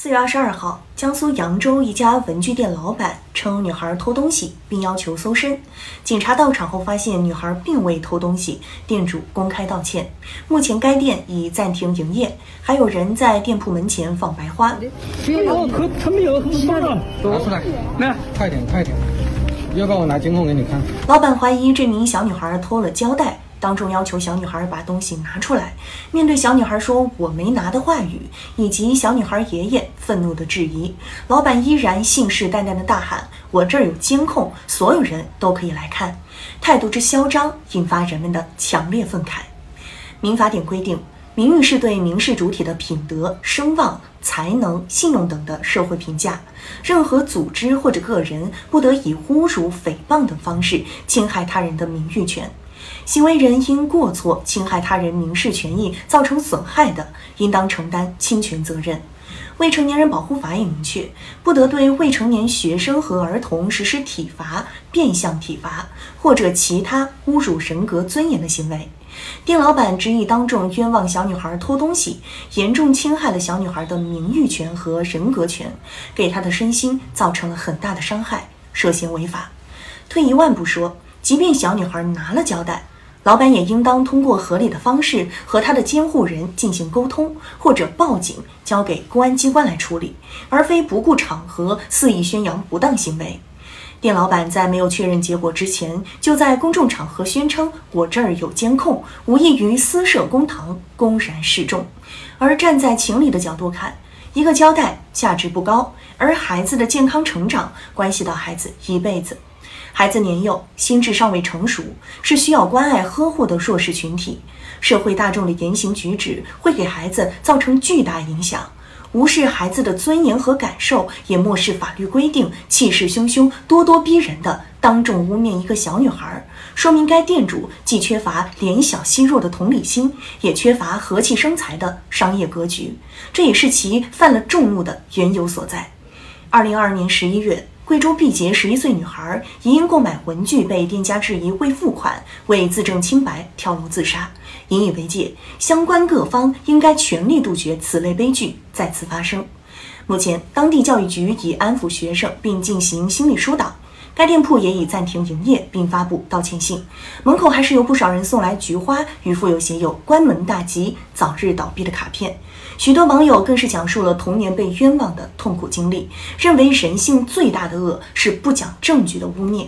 四月二十二号，江苏扬州一家文具店老板称女孩偷东西，并要求搜身。警察到场后发现女孩并未偷东西，店主公开道歉。目前该店已暂停营业，还有人在店铺门前放白花。哦，可他没有，拿出来，来，快点，快点，要不然我拿监控给你看。老板怀疑这名小女孩偷了胶带。当众要求小女孩把东西拿出来。面对小女孩说“我没拿”的话语，以及小女孩爷爷愤怒的质疑，老板依然信誓旦旦的大喊：“我这儿有监控，所有人都可以来看。”态度之嚣张，引发人们的强烈愤慨。民法典规定，名誉是对民事主体的品德、声望、才能、信用等的社会评价。任何组织或者个人不得以侮辱、诽谤等方式侵害他人的名誉权。行为人因过错侵害他人民事权益造成损害的，应当承担侵权责任。未成年人保护法也明确，不得对未成年学生和儿童实施体罚、变相体罚或者其他侮辱人格尊严的行为。店老板执意当众冤枉小女孩偷东西，严重侵害了小女孩的名誉权和人格权，给她的身心造成了很大的伤害，涉嫌违法。退一万步说，即便小女孩拿了胶带，老板也应当通过合理的方式和他的监护人进行沟通，或者报警交给公安机关来处理，而非不顾场合肆意宣扬不当行为。店老板在没有确认结果之前，就在公众场合宣称“我这儿有监控”，无异于私设公堂，公然示众。而站在情理的角度看，一个胶带价值不高，而孩子的健康成长关系到孩子一辈子。孩子年幼，心智尚未成熟，是需要关爱呵护的弱势群体。社会大众的言行举止会给孩子造成巨大影响。无视孩子的尊严和感受，也漠视法律规定，气势汹汹、咄咄逼人的当众污蔑一个小女孩，说明该店主既缺乏怜小惜弱的同理心，也缺乏和气生财的商业格局。这也是其犯了众怒的缘由所在。二零二二年十一月。贵州毕节十一岁女孩因购买文具被店家质疑未付款，为自证清白跳楼自杀。引以为戒，相关各方应该全力杜绝此类悲剧再次发生。目前，当地教育局已安抚学生并进行心理疏导。该店铺也已暂停营业，并发布道歉信。门口还是有不少人送来菊花与附有写有“关门大吉，早日倒闭”的卡片。许多网友更是讲述了童年被冤枉的痛苦经历，认为人性最大的恶是不讲证据的污蔑。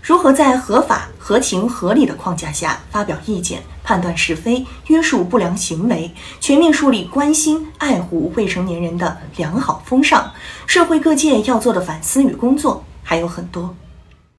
如何在合法、合情、合理的框架下发表意见、判断是非、约束不良行为，全面树立关心、爱护未成年人的良好风尚？社会各界要做的反思与工作。还有很多。